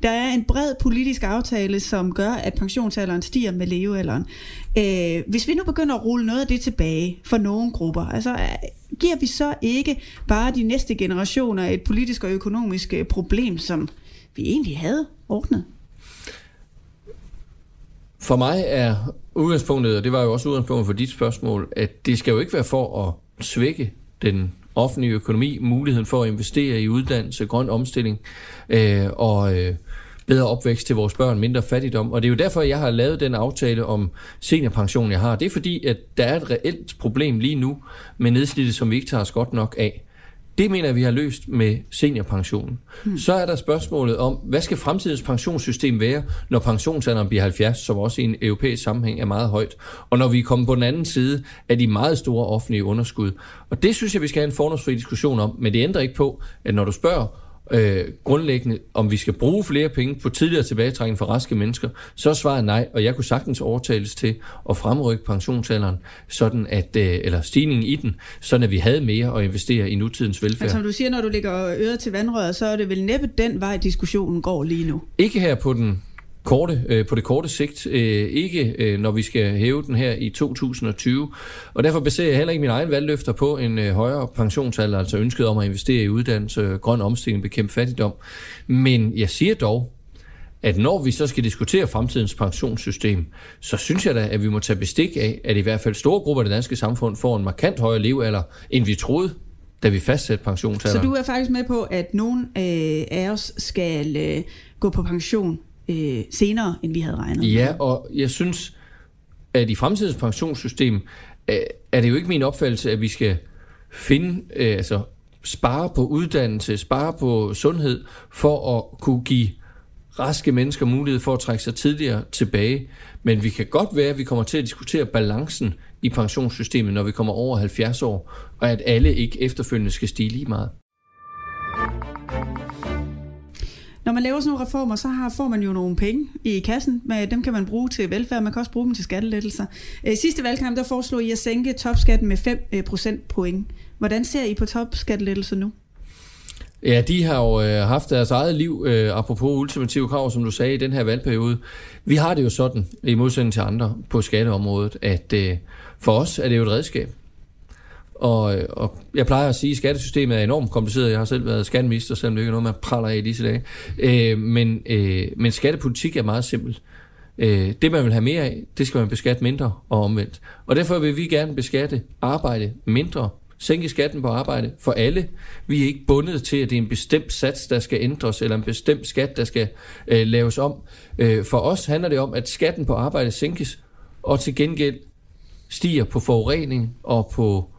Der er en bred politisk aftale, som gør, at pensionsalderen stiger med levealderen. Øh, hvis vi nu begynder at rulle noget af det tilbage for nogle grupper, altså øh, giver vi så ikke bare de næste generationer et politisk og økonomisk øh, problem, som vi egentlig havde ordnet? For mig er udgangspunktet, og det var jo også udgangspunktet for dit spørgsmål, at det skal jo ikke være for at svække den offentlige økonomi, muligheden for at investere i uddannelse, grøn omstilling øh, og øh, bedre opvækst til vores børn, mindre fattigdom. Og det er jo derfor, jeg har lavet den aftale om seniorpension, jeg har. Det er fordi, at der er et reelt problem lige nu med nedslidte, som vi ikke tager os godt nok af. Det mener jeg, vi har løst med seniorpensionen. Hmm. Så er der spørgsmålet om, hvad skal fremtidens pensionssystem være, når pensionsalderen bliver 70, som også i en europæisk sammenhæng er meget højt, og når vi er kommet på den anden side af de meget store offentlige underskud. Og det synes jeg, vi skal have en fordomsfri diskussion om, men det ændrer ikke på, at når du spørger, øh, grundlæggende, om vi skal bruge flere penge på tidligere tilbagetrækning for raske mennesker, så er svaret nej, og jeg kunne sagtens overtales til at fremrykke pensionsalderen, sådan at, øh, eller stigningen i den, sådan at vi havde mere at investere i nutidens velfærd. Altså, som du siger, når du lægger øret til vandrøret, så er det vel næppe den vej, diskussionen går lige nu? Ikke her på den korte, øh, på det korte sigt, øh, ikke øh, når vi skal hæve den her i 2020. Og derfor baserer jeg heller ikke mine egne valgløfter på en øh, højere pensionsalder, altså ønsket om at investere i uddannelse, grøn omstilling, bekæmpe fattigdom. Men jeg siger dog, at når vi så skal diskutere fremtidens pensionssystem, så synes jeg da, at vi må tage bestik af, at i hvert fald store grupper af det danske samfund får en markant højere levealder, end vi troede, da vi fastsatte pensionsalderen. Så du er faktisk med på, at nogen øh, af os skal øh, gå på pension øh, senere, end vi havde regnet. Ja, og jeg synes, at i fremtidens pensionssystem øh, er det jo ikke min opfattelse, at vi skal finde, øh, altså spare på uddannelse, spare på sundhed, for at kunne give raske mennesker mulighed for at trække sig tidligere tilbage. Men vi kan godt være, at vi kommer til at diskutere balancen i pensionssystemet, når vi kommer over 70 år, og at alle ikke efterfølgende skal stige lige meget. Når man laver sådan nogle reformer, så har, får man jo nogle penge i kassen. Men dem kan man bruge til velfærd, man kan også bruge dem til skattelettelser. I sidste valgkamp, der foreslog I at sænke topskatten med 5 øh, procentpoint. procent point. Hvordan ser I på topskattelettelser nu? Ja, de har jo øh, haft deres eget liv, øh, apropos ultimative krav, som du sagde, i den her valgperiode. Vi har det jo sådan, i modsætning til andre på skatteområdet, at øh, for os er det jo et redskab. Og, øh, og jeg plejer at sige, at skattesystemet er enormt kompliceret. Jeg har selv været skatteminister, selvom det ikke er noget, man praller af i disse dage. Øh, men, øh, men skattepolitik er meget simpelt. Øh, det, man vil have mere af, det skal man beskatte mindre og omvendt. Og derfor vil vi gerne beskatte arbejde mindre, sænke skatten på arbejde for alle. Vi er ikke bundet til, at det er en bestemt sats, der skal ændres, eller en bestemt skat, der skal øh, laves om. Øh, for os handler det om, at skatten på arbejde sænkes, og til gengæld stiger på forurening og på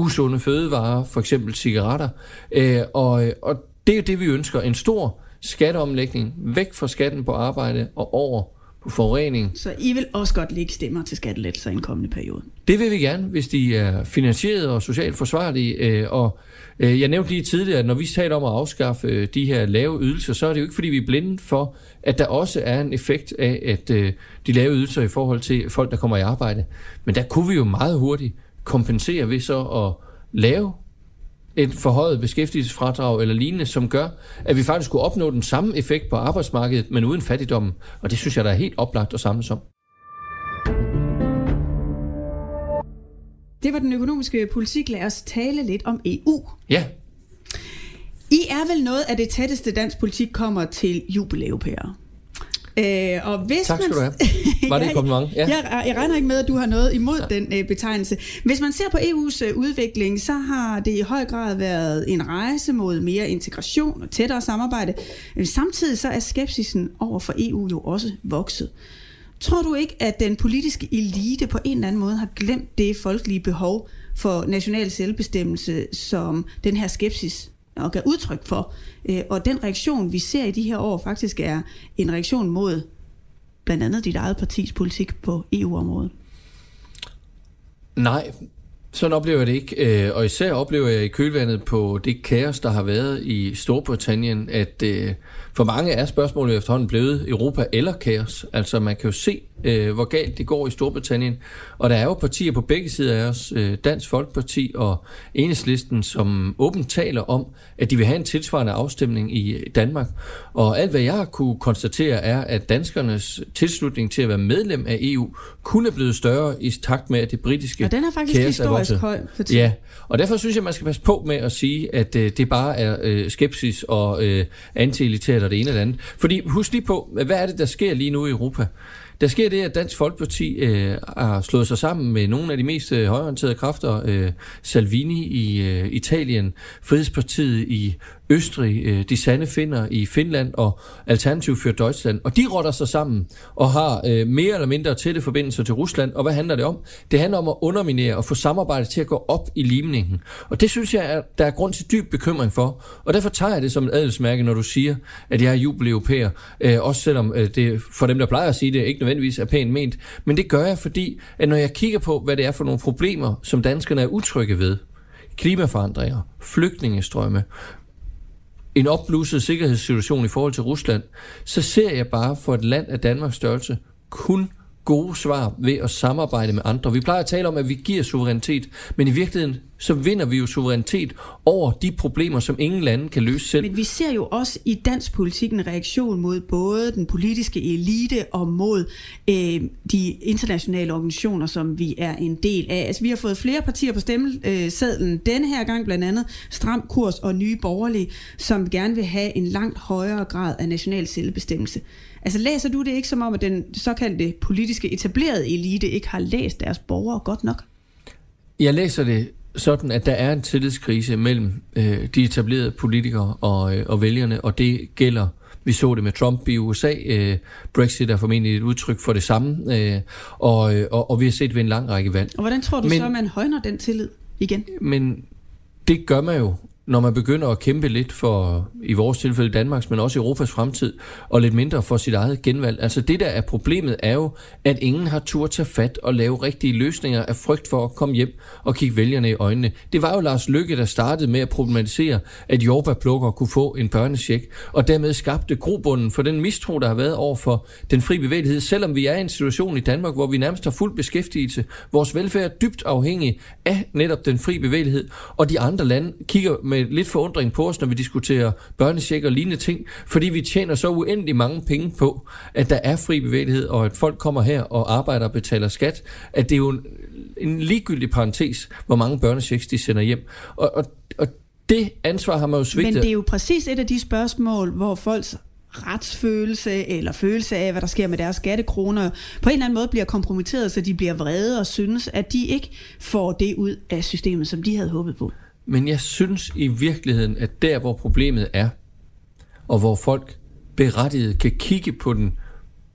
usunde fødevarer, for eksempel cigaretter. Øh, og, og det er det, vi ønsker. En stor skatteomlægning væk fra skatten på arbejde og over på forurening. Så I vil også godt lægge stemmer til skattelettelser i en kommende periode? Det vil vi gerne, hvis de er finansieret og socialt forsvarlige. Øh, og øh, jeg nævnte lige tidligere, at når vi taler om at afskaffe øh, de her lave ydelser, så er det jo ikke, fordi vi er blinde for, at der også er en effekt af, at de lave ydelser i forhold til folk, der kommer i arbejde. Men der kunne vi jo meget hurtigt kompensere ved så at lave et forhøjet beskæftigelsesfradrag eller lignende, som gør, at vi faktisk kunne opnå den samme effekt på arbejdsmarkedet, men uden fattigdom. Og det synes jeg, der er helt oplagt at samles om. Det var den økonomiske politik. Lad os tale lidt om EU. Ja. I er vel noget af det tætteste dansk politik kommer til jubilæupærer. Øh, og hvis tak skal man, du have. Var det et kompliment? Ja. Jeg, jeg regner ikke med, at du har noget imod ja. den øh, betegnelse. Hvis man ser på EU's øh, udvikling, så har det i høj grad været en rejse mod mere integration og tættere samarbejde. Men samtidig så er skepsisen over for EU jo også vokset. Tror du ikke, at den politiske elite på en eller anden måde har glemt det folkelige behov for national selvbestemmelse, som den her skepsis og gav udtryk for. Øh, og den reaktion, vi ser i de her år, faktisk er en reaktion mod blandt andet dit eget partis politik på EU-området. Nej, sådan oplever jeg det ikke. Øh, og især oplever jeg i kølvandet på det kaos, der har været i Storbritannien, at øh, for mange er spørgsmålet efterhånden blevet Europa eller kaos. Altså man kan jo se, øh, hvor galt det går i Storbritannien. Og der er jo partier på begge sider af os, Dansk Folkeparti og Enhedslisten, som åbent taler om, at de vil have en tilsvarende afstemning i Danmark. Og alt hvad jeg kunne konstatere er, at danskernes tilslutning til at være medlem af EU kunne er blevet større i takt med, at det britiske Og den er faktisk historisk er høj Ja, og derfor synes jeg, man skal passe på med at sige, at øh, det bare er øh, skepsis og øh, anti-elitært og det ene eller andet. Fordi husk lige på, hvad er det, der sker lige nu i Europa? Der sker det, at Dansk Folkeparti øh, har slået sig sammen med nogle af de mest øh, højorienterede kræfter. Øh, Salvini i øh, Italien, Frihedspartiet i Østrig, øh, de sande finder i Finland og Alternativ for Deutschland. Og de rotter sig sammen og har øh, mere eller mindre tætte forbindelser til Rusland. Og hvad handler det om? Det handler om at underminere og få samarbejdet til at gå op i limningen. Og det synes jeg, at der er grund til dyb bekymring for. Og derfor tager jeg det som et adelsmærke, når du siger, at jeg er jubeleuropæer. Øh, også selvom øh, det for dem, der plejer at sige det, ikke nødvendigvis er pænt ment. Men det gør jeg, fordi at når jeg kigger på, hvad det er for nogle problemer, som danskerne er utrygge ved, klimaforandringer, flygtningestrømme, en opblusset sikkerhedssituation i forhold til Rusland, så ser jeg bare for et land af Danmarks størrelse kun gode svar ved at samarbejde med andre. Vi plejer at tale om, at vi giver suverænitet, men i virkeligheden så vinder vi jo suverænitet over de problemer, som ingen lande kan løse selv. Men vi ser jo også i dansk politik en reaktion mod både den politiske elite og mod øh, de internationale organisationer, som vi er en del af. Altså, vi har fået flere partier på stemmesedlen denne her gang, blandt andet Stram Kurs og Nye Borgerlige, som gerne vil have en langt højere grad af national selvbestemmelse. Altså læser du det ikke som om, at den såkaldte politiske etablerede elite ikke har læst deres borgere godt nok? Jeg læser det sådan, at der er en tillidskrise mellem øh, de etablerede politikere og, øh, og vælgerne, og det gælder vi så det med Trump i USA. Øh, Brexit er formentlig et udtryk for det samme. Øh, og, øh, og, og vi har set ved en lang række valg. Og hvordan tror du men, så, at man højner den tillid igen? Men det gør man jo når man begynder at kæmpe lidt for, i vores tilfælde Danmarks, men også Europas fremtid, og lidt mindre for sit eget genvalg. Altså det, der er problemet, er jo, at ingen har tur tage fat og lave rigtige løsninger af frygt for at komme hjem og kigge vælgerne i øjnene. Det var jo Lars Lykke, der startede med at problematisere, at jordbærplukker kunne få en børnesjek, og dermed skabte grobunden for den mistro, der har været over for den fri bevægelighed, selvom vi er i en situation i Danmark, hvor vi nærmest har fuld beskæftigelse. Vores velfærd er dybt afhængig af netop den fri bevægelighed, og de andre lande kigger med lidt forundring på os, når vi diskuterer børnesjek og lignende ting, fordi vi tjener så uendelig mange penge på, at der er fri bevægelighed, og at folk kommer her og arbejder og betaler skat, at det er jo en, en ligegyldig parentes, hvor mange børnesjeks de sender hjem. Og, og, og det ansvar har man jo svigtet. Men det er jo præcis et af de spørgsmål, hvor folks retsfølelse eller følelse af, hvad der sker med deres skattekroner, på en eller anden måde bliver kompromitteret, så de bliver vrede og synes, at de ikke får det ud af systemet, som de havde håbet på. Men jeg synes i virkeligheden, at der hvor problemet er, og hvor folk berettiget kan kigge på den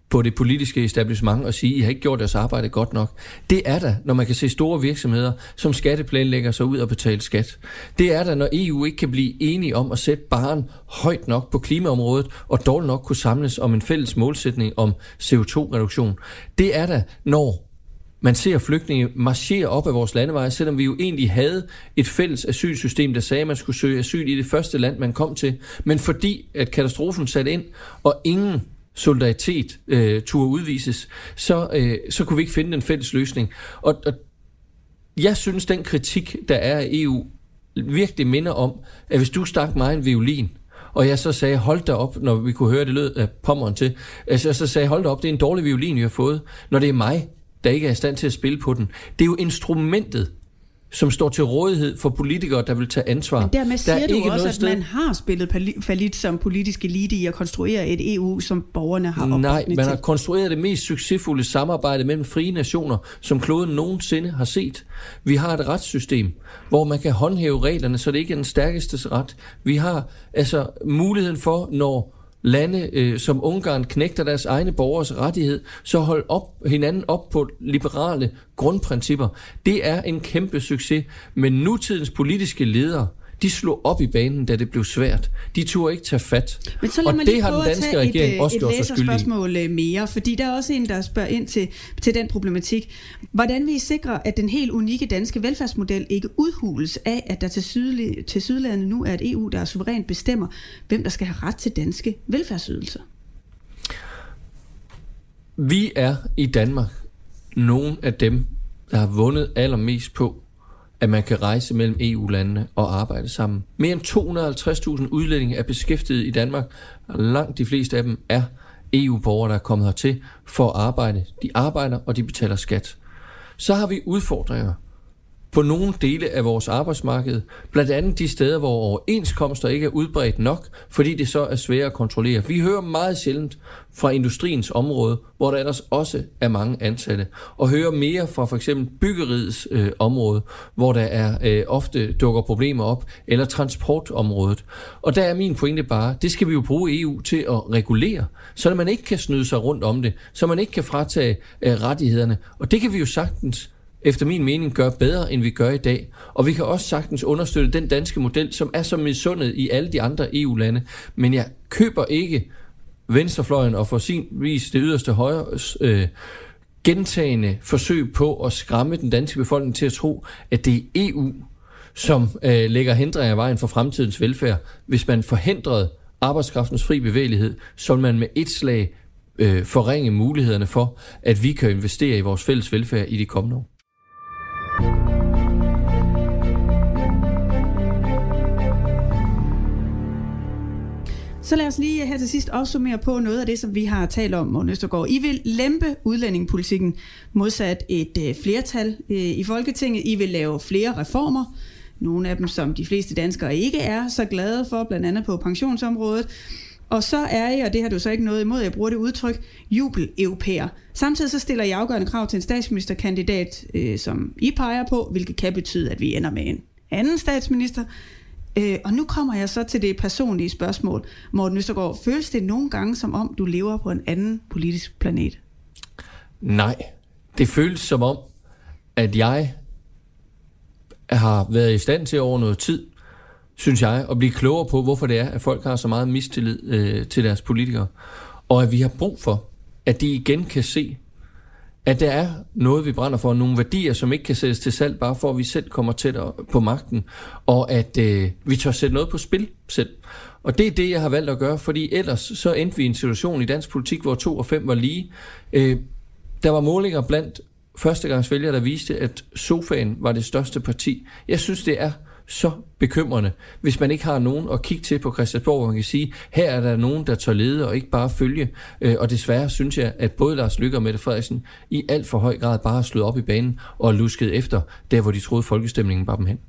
på det politiske establishment og sige, at I har ikke gjort deres arbejde godt nok. Det er der, når man kan se store virksomheder, som skatteplanlægger sig ud og betale skat. Det er der, når EU ikke kan blive enige om at sætte baren højt nok på klimaområdet og dårligt nok kunne samles om en fælles målsætning om CO2-reduktion. Det er der, når man ser flygtninge marchere op af vores landeveje, selvom vi jo egentlig havde et fælles asylsystem, der sagde, at man skulle søge asyl i det første land, man kom til. Men fordi at katastrofen satte ind, og ingen solidaritet øh, turde udvises, så, øh, så kunne vi ikke finde en fælles løsning. Og, og jeg synes, den kritik, der er af EU, virkelig minder om, at hvis du stak mig en violin, og jeg så sagde, hold da op, når vi kunne høre det lød af pommeren til, altså jeg så sagde, hold da op, det er en dårlig violin, vi har fået, når det er mig, der ikke er i stand til at spille på den. Det er jo instrumentet, som står til rådighed for politikere, der vil tage ansvar. Men dermed siger der du ikke også, at sted... man har spillet falit som politisk elite i at konstruere et EU, som borgerne har opbygget Nej, man har konstrueret det mest succesfulde samarbejde mellem frie nationer, som kloden nogensinde har set. Vi har et retssystem, hvor man kan håndhæve reglerne, så det ikke er den stærkeste ret. Vi har altså muligheden for, når lande øh, som Ungarn knægter deres egne borgers rettighed, så hold op, hinanden op på liberale grundprincipper. Det er en kæmpe succes, men nutidens politiske ledere, de slog op i banen, da det blev svært. De turde ikke tage fat. Men så og det har den danske regering et, også gjort sig skyldig spørgsmål øh, mere, fordi der er også en, der spørger ind til, til den problematik. Hvordan vil I sikre, at den helt unikke danske velfærdsmodel ikke udhules af, at der til, sydlig, til Sydlandet nu er et EU, der suverænt bestemmer, hvem der skal have ret til danske velfærdsydelser? Vi er i Danmark nogle af dem, der har vundet allermest på, at man kan rejse mellem EU-landene og arbejde sammen. Mere end 250.000 udlændinge er beskæftiget i Danmark, og langt de fleste af dem er EU-borgere, der er kommet hertil for at arbejde. De arbejder, og de betaler skat. Så har vi udfordringer på nogle dele af vores arbejdsmarked, blandt andet de steder, hvor overenskomster ikke er udbredt nok, fordi det så er svært at kontrollere. Vi hører meget sjældent fra industriens område, hvor der ellers også er mange ansatte, og hører mere fra for eksempel byggeriets øh, område, hvor der er øh, ofte dukker problemer op, eller transportområdet. Og der er min pointe bare, det skal vi jo bruge EU til at regulere, så man ikke kan snyde sig rundt om det, så man ikke kan fratage øh, rettighederne. Og det kan vi jo sagtens efter min mening gør bedre, end vi gør i dag. Og vi kan også sagtens understøtte den danske model, som er så misundet i alle de andre EU-lande. Men jeg køber ikke venstrefløjen og for sin vis det yderste højre øh, gentagende forsøg på at skræmme den danske befolkning til at tro, at det er EU, som øh, lægger hindringer i vejen for fremtidens velfærd. Hvis man forhindrede arbejdskraftens fri bevægelighed, så vil man med et slag øh, forringe mulighederne for, at vi kan investere i vores fælles velfærd i de kommende år. Så lad os lige her til sidst opsummere på noget af det, som vi har talt om, Morten Østergaard. I vil lempe udlændingepolitikken modsat et øh, flertal øh, i Folketinget. I vil lave flere reformer. Nogle af dem, som de fleste danskere ikke er så glade for, blandt andet på pensionsområdet. Og så er I, og det har du så ikke noget imod, jeg bruger det udtryk, jubel-europæer. Samtidig så stiller I afgørende krav til en statsministerkandidat, øh, som I peger på, hvilket kan betyde, at vi ender med en anden statsminister. Øh, og nu kommer jeg så til det personlige spørgsmål. Morten Østergaard, føles det nogle gange som om, du lever på en anden politisk planet? Nej, det føles som om, at jeg har været i stand til over noget tid synes jeg, at blive klogere på, hvorfor det er, at folk har så meget mistillid øh, til deres politikere. Og at vi har brug for, at de igen kan se, at der er noget, vi brænder for, nogle værdier, som ikke kan sættes til salg, bare for at vi selv kommer tættere på magten, og at øh, vi tør sætte noget på spil selv. Og det er det, jeg har valgt at gøre, fordi ellers så endte vi i en situation i dansk politik, hvor 2 og 5 var lige. Øh, der var målinger blandt førstegangsvælgere, der viste, at sofaen var det største parti. Jeg synes, det er så bekymrende, hvis man ikke har nogen at kigge til på Christiansborg, hvor man kan sige, her er der nogen, der tør lede og ikke bare følge. Øh, og desværre synes jeg, at både Lars Lykke og Mette Frederiksen i alt for høj grad bare har slået op i banen og lusket efter, der hvor de troede folkestemningen var dem hen.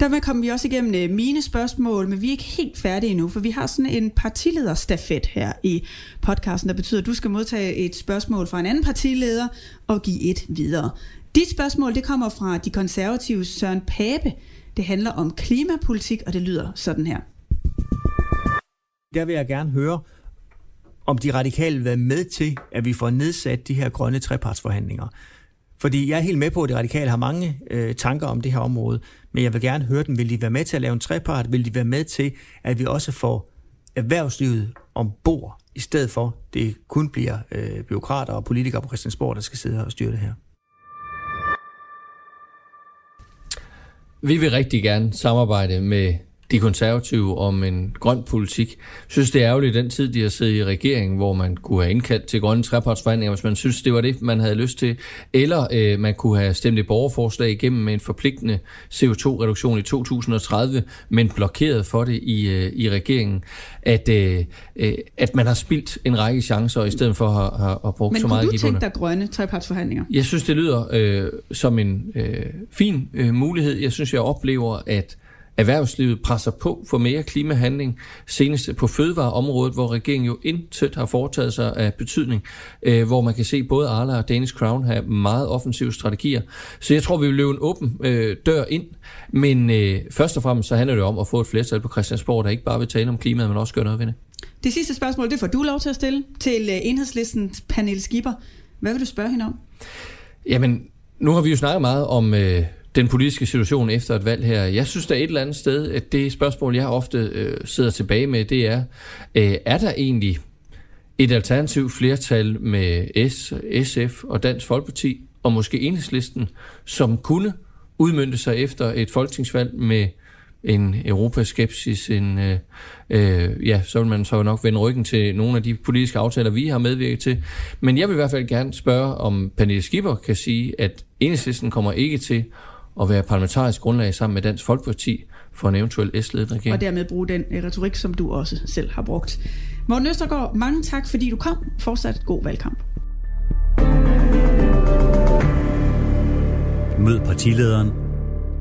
Dermed kommer vi også igennem øh, mine spørgsmål, men vi er ikke helt færdige endnu, for vi har sådan en partilederstafet her i podcasten, der betyder, at du skal modtage et spørgsmål fra en anden partileder og give et videre. Dit spørgsmål det kommer fra de konservative Søren Pape. Det handler om klimapolitik, og det lyder sådan her. Der vil jeg gerne høre, om de radikale vil være med til, at vi får nedsat de her grønne trepartsforhandlinger. Fordi jeg er helt med på, at de radikale har mange øh, tanker om det her område, men jeg vil gerne høre dem. Vil de være med til at lave en trepart? Vil de være med til, at vi også får erhvervslivet ombord, i stedet for det kun bliver øh, byråkrater og politikere på Christiansborg, der skal sidde her og styre det her? Vi vil rigtig gerne samarbejde med de konservative om en grøn politik. Jeg synes, det er ærgerligt den tid, de har siddet i regeringen, hvor man kunne have indkaldt til grønne trepartsforhandlinger, hvis man synes, det var det, man havde lyst til. Eller øh, man kunne have stemt et borgerforslag igennem med en forpligtende CO2-reduktion i 2030, men blokeret for det i, øh, i regeringen. At, øh, øh, at man har spildt en række chancer, i stedet for at have, have brugt men så meget Men kunne du tænke dig grønne trepartsforhandlinger? Jeg synes, det lyder øh, som en øh, fin øh, mulighed. Jeg synes, jeg oplever, at erhvervslivet presser på for mere klimahandling, senest på fødevareområdet, hvor regeringen jo intet har foretaget sig af betydning, øh, hvor man kan se både Arla og Danish Crown have meget offensive strategier. Så jeg tror, vi vil løbe en åben øh, dør ind, men øh, først og fremmest så handler det om at få et flertal på Christiansborg, der ikke bare vil tale om klimaet, men også gøre noget ved det. Det sidste spørgsmål, det får du lov til at stille til øh, enhedslistens Pernille Skipper. Hvad vil du spørge hende om? Jamen, nu har vi jo snakket meget om øh, den politiske situation efter et valg her. Jeg synes, der er et eller andet sted, at det spørgsmål, jeg ofte øh, sidder tilbage med, det er, øh, er der egentlig et alternativ flertal med S, SF og Dansk Folkeparti, og måske enhedslisten, som kunne udmyndte sig efter et folketingsvalg med en europaskepsis, en, øh, øh, ja, så vil man så nok vende ryggen til nogle af de politiske aftaler, vi har medvirket til. Men jeg vil i hvert fald gerne spørge, om Pernille Skipper kan sige, at enhedslisten kommer ikke til at være parlamentarisk grundlag sammen med Dansk Folkeparti for en eventuel S-ledet regering. Og dermed bruge den øh, retorik, som du også selv har brugt. Morten Østergaard, mange tak, fordi du kom. Fortsat god valgkamp. Mød partilederen.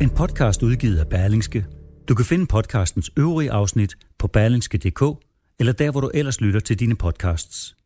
En podcast udgivet af Berlingske. Du kan finde podcastens øvrige afsnit på berlingske.dk eller der, hvor du ellers lytter til dine podcasts.